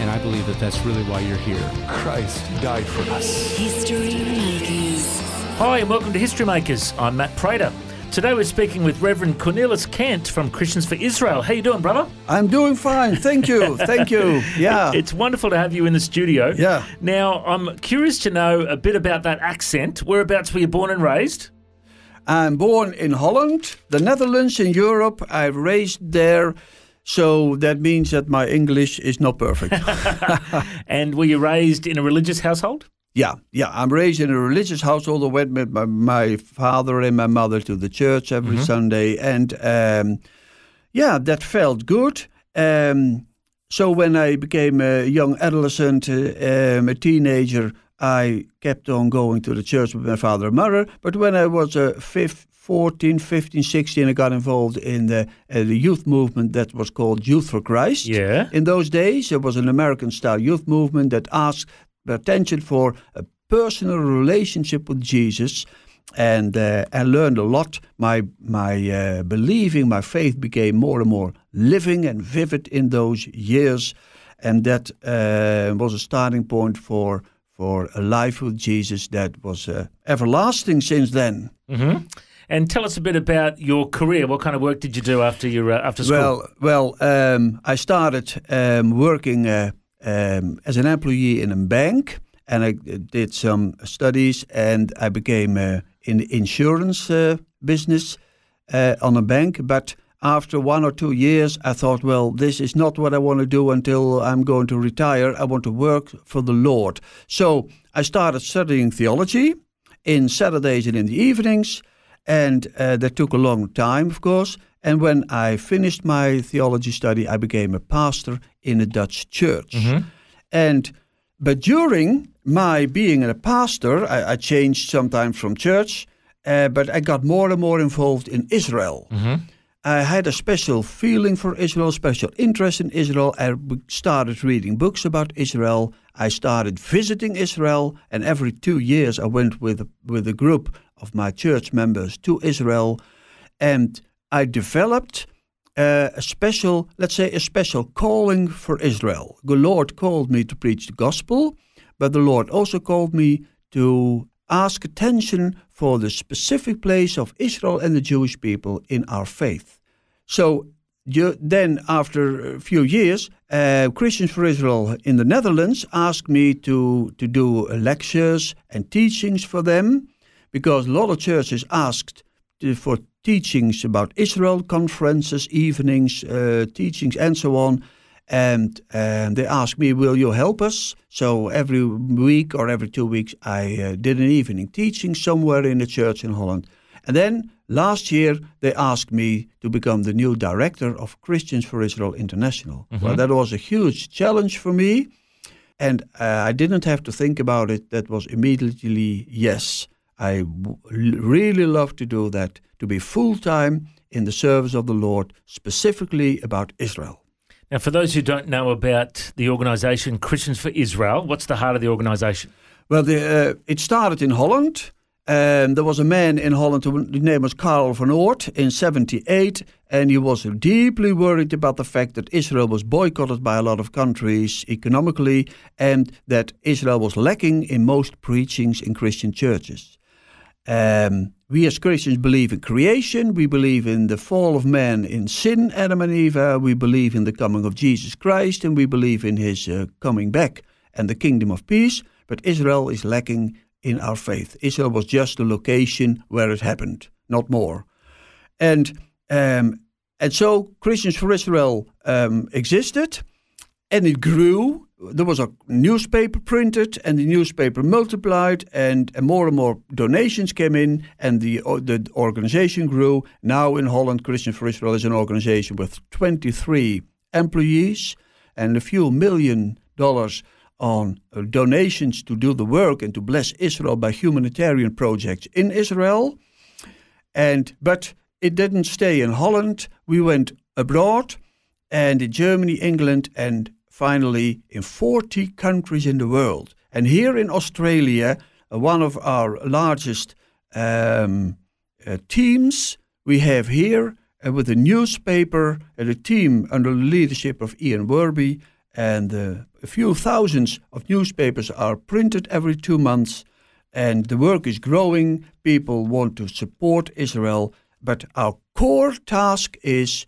And I believe that that's really why you're here. Christ died for us. History Makers. Hi, and welcome to History Makers. I'm Matt Prater. Today we're speaking with Reverend Cornelis Kant from Christians for Israel. How you doing, brother? I'm doing fine. Thank you. Thank you. Yeah. It's wonderful to have you in the studio. Yeah. Now, I'm curious to know a bit about that accent. Whereabouts were you born and raised? I'm born in Holland, the Netherlands, in Europe. I've raised there, so that means that my English is not perfect. And were you raised in a religious household? yeah, yeah. I'm raised in a religious household. I went with my, my father and my mother to the church every Sunday, and um, yeah, that felt good. Um, so when I became a young adolescent, uh, um, a teenager, I kept on going to the church with my father and mother. But when I was uh, fif- 14, 15, 16, I got involved in the, uh, the youth movement that was called Youth for Christ. Yeah. In those days, it was an American-style youth movement that asked attention for a personal relationship with Jesus, and uh, I learned a lot. My my uh, believing, my faith became more and more living and vivid in those years, and that uh, was a starting point for for a life with Jesus that was uh, everlasting since then. And tell us a bit about your career. What kind of work did you do after your uh, after school? Well, well, um, I started um, working uh, um, as an employee in a bank, and I did some studies, and I became uh, in the insurance uh, business uh, on a bank. But after one or two years, I thought, well, this is not what I want to do until I'm going to retire. I want to work for the Lord. So I started studying theology in Saturdays and in the evenings, and uh, that took a long time, of course. And when I finished my theology study, I became a pastor in a Dutch church. And but during my being a pastor, I, I changed sometimes from church, uh, but I got more and more involved in Israel. I had a special feeling for Israel, special interest in Israel. I started reading books about Israel. I started visiting Israel, and every two years I went with with a group of my church members to Israel, and I developed uh, a special, let's say, a special calling for Israel. The Lord called me to preach the gospel, but the Lord also called me to ask attention for the specific place of Israel and the Jewish people in our faith. So you, then, after a few years, uh, Christians for Israel in the Netherlands asked me to, to do lectures and teachings for them because a lot of churches asked to- for teachings about Israel, conferences, evenings, uh, teachings, and so on. And um, they asked me, Will you help us? So every week or every two weeks, I uh, did an evening teaching somewhere in a church in Holland. And then last year, they asked me to become the new director of Christians for Israel International. Well, that was a huge challenge for me. And uh, I didn't have to think about it. That was immediately yes. I w- really love to do that, to be full time in the service of the Lord, specifically about Israel. Now, for those who don't know about the organisation Christians for Israel, what's the heart of the organisation? Well, the, uh, it started in Holland. Um, there was a man in Holland, his name was Karl van Oordt, in 78, and he was deeply worried about the fact that Israel was boycotted by a lot of countries economically, and that Israel was lacking in most preachings in Christian churches. Um, we as Christians believe in creation. We believe in the fall of man in sin, Adam and Eve. We believe in the coming of Jesus Christ, and we believe in His uh, coming back and the kingdom of peace. But Israel is lacking in our faith. Israel was just the location where it happened, not more. And um, and so Christians for Israel um, existed, and it grew. There was a newspaper printed, and the newspaper multiplied, and, and more and more donations came in, and the the organization grew. Now in Holland, christian for Israel is an organization with 23 employees and a few million dollars on uh, donations to do the work and to bless Israel by humanitarian projects in Israel. And but it didn't stay in Holland. We went abroad and in Germany, England, and finally in 40 countries in the world. And here in Australia, uh, one of our largest um, uh, teams we have here uh, with a newspaper and a team under the leadership of Ian Werby. And uh, a few thousands of newspapers are printed every two months. And the work is growing. People want to support Israel. But our core task is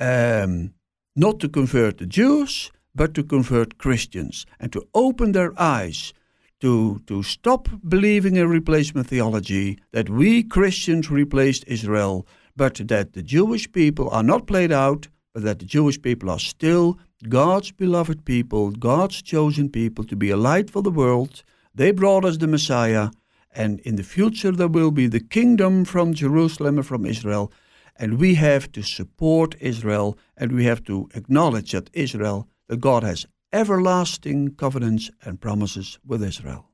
um, not to convert the Jews, but to convert Christians and to open their eyes to, to stop believing in replacement theology, that we Christians replaced Israel, but that the Jewish people are not played out, but that the Jewish people are still God's beloved people, God's chosen people to be a light for the world. They brought us the Messiah, and in the future there will be the kingdom from Jerusalem and from Israel. And we have to support Israel, and we have to acknowledge that Israel, that God has everlasting covenants and promises with Israel.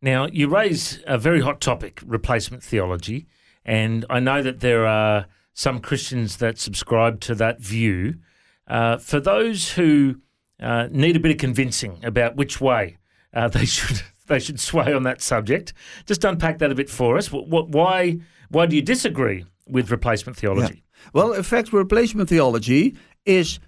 Now, you raise a very hot topic, replacement theology, and I know that there are some Christians that subscribe to that view. Uh, for those who uh, need a bit of convincing about which way uh, they should they should sway on that subject, just unpack that a bit for us. What, what, why why do you disagree with replacement theology? Yeah. Well, in fact, replacement theology is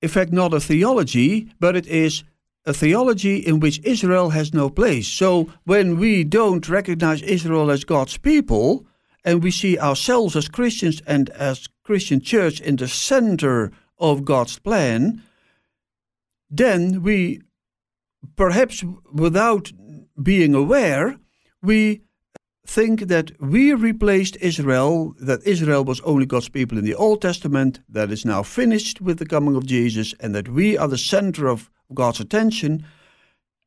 in fact not a theology, but it is a theology in which Israel has no place. So when we don't recognize Israel as God's people, and we see ourselves as Christians and as Christian church in the center of God's plan, then we, perhaps without being aware, we think that we replaced Israel, that Israel was only God's people in the Old Testament, that is now finished with the coming of Jesus, and that we are the center of God's attention.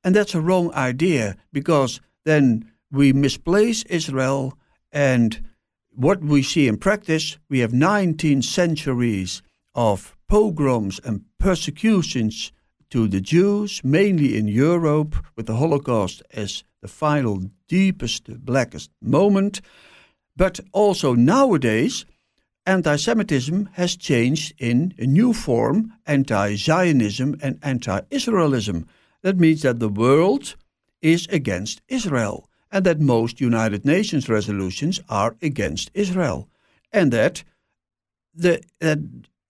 And that's a wrong idea because then we misplace Israel, and what we see in practice, we have 19 centuries of pogroms and persecutions to the Jews, mainly in Europe, with the Holocaust as the final, deepest, blackest moment. But also nowadays, anti Semitism has changed in a new form anti Zionism and anti Israelism. That means that the world is against Israel, and that most United Nations resolutions are against Israel, and that, the, that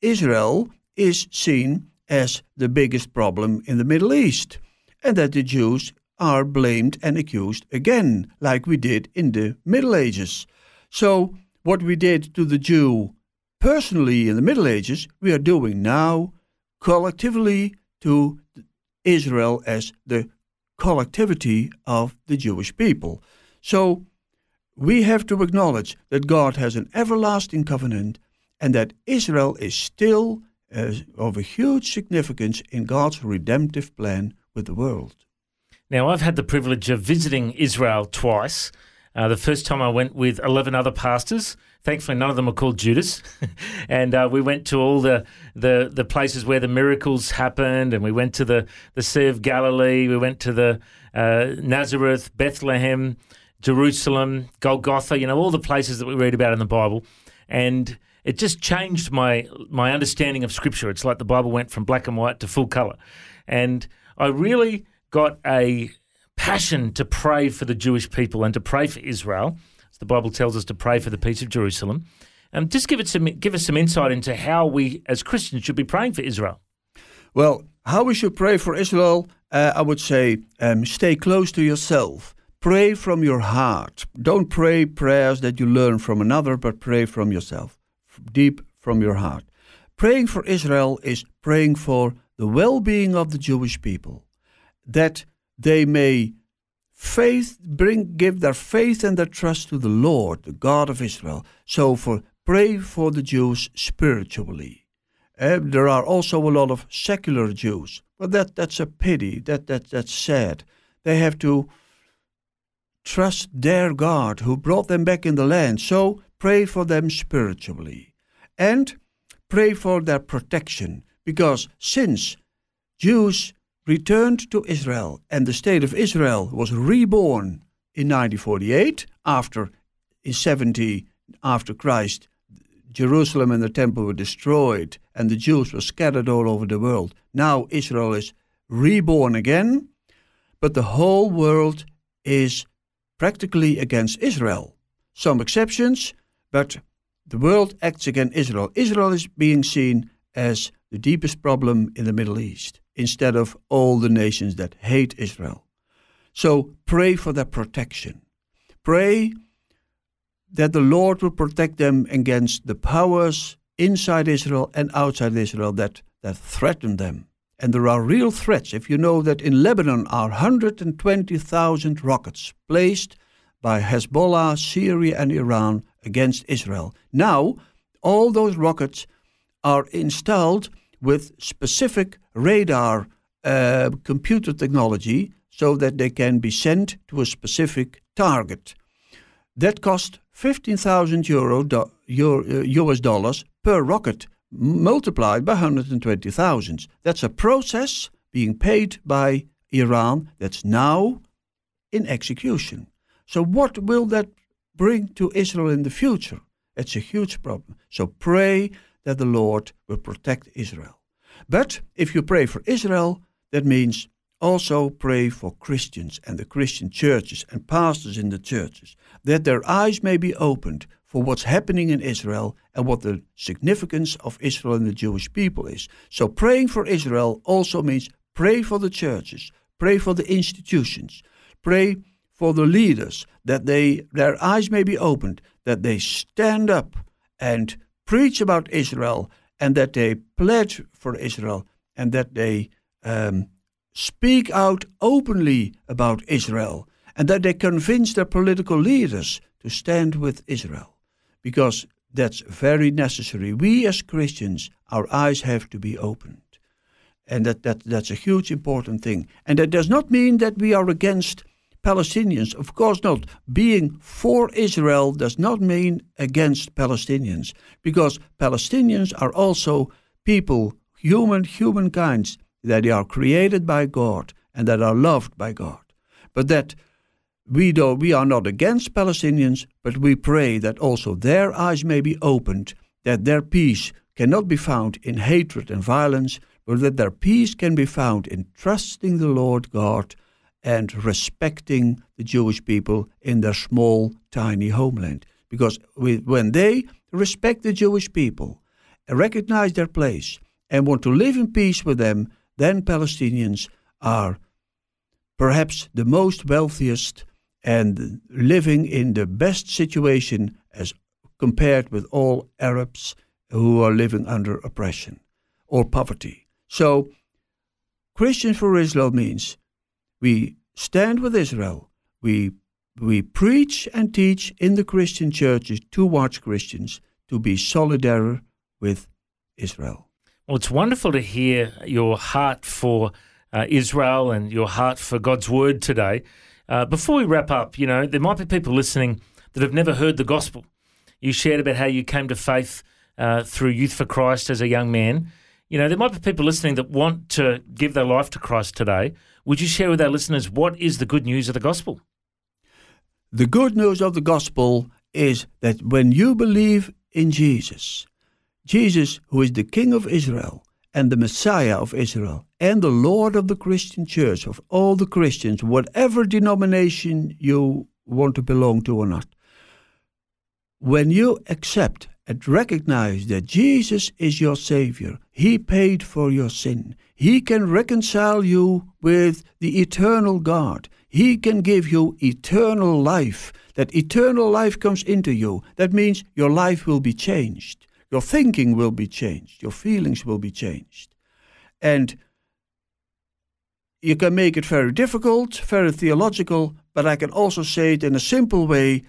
Israel is seen as the biggest problem in the Middle East, and that the Jews are blamed and accused again, like we did in the Middle Ages. So, what we did to the Jew personally in the Middle Ages, we are doing now collectively to Israel as the collectivity of the Jewish people. So, we have to acknowledge that God has an everlasting covenant and that Israel is still uh, of a huge significance in God's redemptive plan with the world. Now, I've had the privilege of visiting Israel twice. Uh, the first time I went with 11 other pastors. Thankfully, none of them are called Judas. and uh, we went to all the, the, the places where the miracles happened, and we went to the, the Sea of Galilee, we went to the uh, Nazareth, Bethlehem, Jerusalem, Golgotha, you know, all the places that we read about in the Bible. And it just changed my my understanding of Scripture. It's like the Bible went from black and white to full color, and I really got a passion to pray for the Jewish people and to pray for Israel. As the Bible tells us to pray for the peace of Jerusalem. Um, just give it some give us some insight into how we as Christians should be praying for Israel. Well, how we should pray for Israel, uh, I would say, um, stay close to yourself. Pray from your heart. Don't pray prayers that you learn from another, but pray from yourself deep from your heart. Praying for Israel is praying for the well being of the Jewish people, that they may faith bring give their faith and their trust to the Lord, the God of Israel. So for pray for the Jews spiritually. Uh, there are also a lot of secular Jews, but that that's a pity. That that that's sad. They have to trust their God who brought them back in the land. So pray for them spiritually and pray for their protection because since Jews returned to Israel, and the state of Israel was reborn in 1948 after in 70 after Christ Jerusalem and the temple were destroyed and the Jews were scattered all over the world. Now Israel is reborn again, but the whole world is practically against Israel. Some exceptions, but the world acts against Israel. Israel is being seen as the deepest problem in the Middle East instead of all the nations that hate Israel. So pray for their protection. Pray that the Lord will protect them against the powers inside Israel and outside Israel that, that threaten them. And there are real threats. If you know that in Lebanon are 120,000 rockets placed by Hezbollah, Syria, and Iran against Israel. Now, all those rockets are installed with specific radar uh, computer technology so that they can be sent to a specific target. That cost 15,000 euro, do, Euro, US uh, dollars per rocket, multiplied by 120,000. That's a process being paid by Iran that's now in execution. So, what will that bring to Israel in the future? It's a huge problem. So, pray that the Lord will protect Israel. But if you pray for Israel, that means also pray for Christians and the Christian churches and pastors in the churches, that their eyes may be opened for what's happening in Israel and what the significance of Israel and the Jewish people is. So praying for Israel also means pray for the churches, pray for the institutions, pray for the leaders that they their eyes may be opened, that they stand up and preach about Israel and that they pledge for Israel and that they um, speak out openly about Israel and that they convince their political leaders to stand with Israel because that's very necessary. We as Christians, our eyes have to be opened. And that, that, that's a huge important thing. And that does not mean that we are against Palestinians. Of course not. Being for Israel does not mean against Palestinians, because Palestinians are also people, human, humankind, that they are created by God and that are loved by God. But that we, do, we are not against Palestinians, but we pray that also their eyes may be opened, that their peace cannot be found in hatred and violence, but that their peace can be found in trusting the Lord God and respecting the Jewish people in their small, tiny homeland. Because when they respect the Jewish people, recognize their place, and want to live in peace with them, then Palestinians are perhaps the most wealthiest and living in the best situation as compared with all Arabs who are living under oppression or poverty. So, Christians for Israel means we stand with Israel. We, we preach and teach in the Christian churches towards Christians to be solidary with Israel. Well, it's wonderful to hear your heart for uh, Israel and your heart for God's word today. Uh, before we wrap up, you know, there might be people listening that have never heard the gospel. You shared about how you came to faith uh, through Youth for Christ as a young man. You know, there might be people listening that want to give their life to Christ today. Would you share with our listeners what is the good news of the gospel? The good news of the gospel is that when you believe in Jesus, Jesus, who is the King of Israel and the Messiah of Israel and the Lord of the Christian church, of all the Christians, whatever denomination you want to belong to or not, when you accept and recognize that Jesus is your Savior, He paid for your sin, He can reconcile you with the eternal God, He can give you eternal life. That eternal life comes into you. That means your life will be changed. Your thinking will be changed. Your feelings will be changed. And you can make it very difficult, very theological, but I can also say it in a simple way.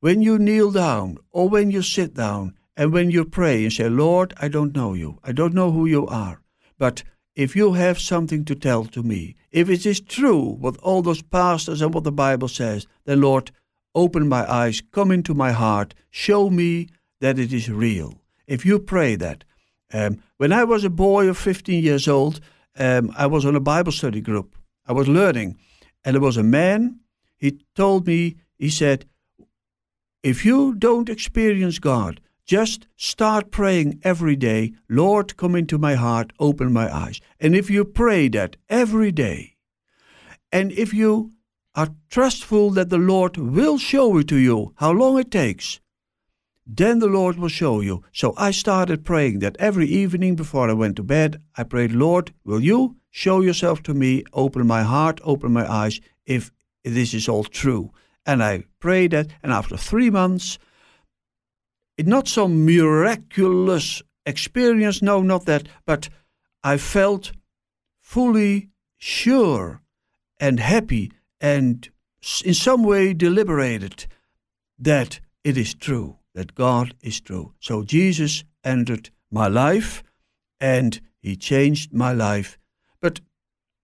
When you kneel down or when you sit down and when you pray and say, Lord, I don't know you, I don't know who you are, but if you have something to tell to me, if it is true what all those pastors and what the Bible says, then Lord, open my eyes, come into my heart, show me that it is real if you pray that. Um, when I was a boy of 15 years old, um, I was on a Bible study group. I was learning, and there was a man. He told me, he said, if you don't experience God, just start praying every day, Lord, come into my heart, open my eyes. And if you pray that every day, and if you are trustful that the Lord will show it to you, how long it takes, then the Lord will show you. So I started praying that every evening before I went to bed, I prayed, Lord, will you show yourself to me, open my heart, open my eyes, if this is all true. And I prayed that, and after three months, not some miraculous experience, no, not that, but I felt fully sure and happy and in some way deliberated that it is true, that God is true. So Jesus entered my life and he changed my life. But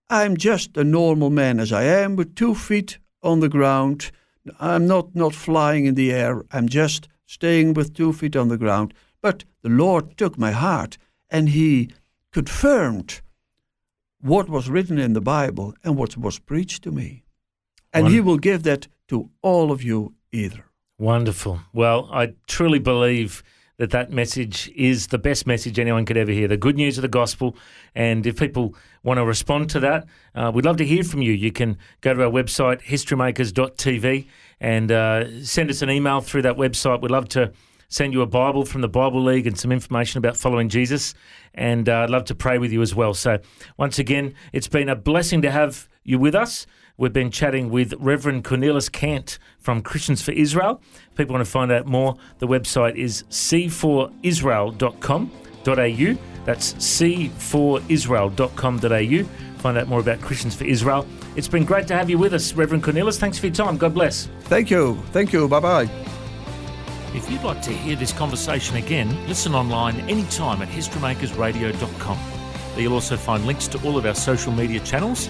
I'm just a normal man as I am, with two feet on the ground. I'm not, not flying in the air. I'm just staying with two feet on the ground. But the Lord took my heart and He confirmed what was written in the Bible and what was preached to me. And Wonderful. He will give that to all of you either. Wonderful. Well, I truly believe that that message is the best message anyone could ever hear the good news of the gospel. And if people want to respond to that, uh, we'd love to hear from you. You can go to our website, historymakers.tv, and uh, send us an email through that website. We'd love to send you a Bible from the Bible League and some information about following Jesus. And uh, I'd love to pray with you as well. So, once again, it's been a blessing to have you with us. We've been chatting with Reverend Cornelis Kant from Christians for Israel. If people want to find out more, the website is c4israel.com.au. That's c4israel.com.au. Find out more about Christians for Israel. It's been great to have you with us, Reverend Cornelis. Thanks for your time. God bless. Thank you. Thank you. Bye bye. If you'd like to hear this conversation again, listen online anytime at historymakersradio.com. There you'll also find links to all of our social media channels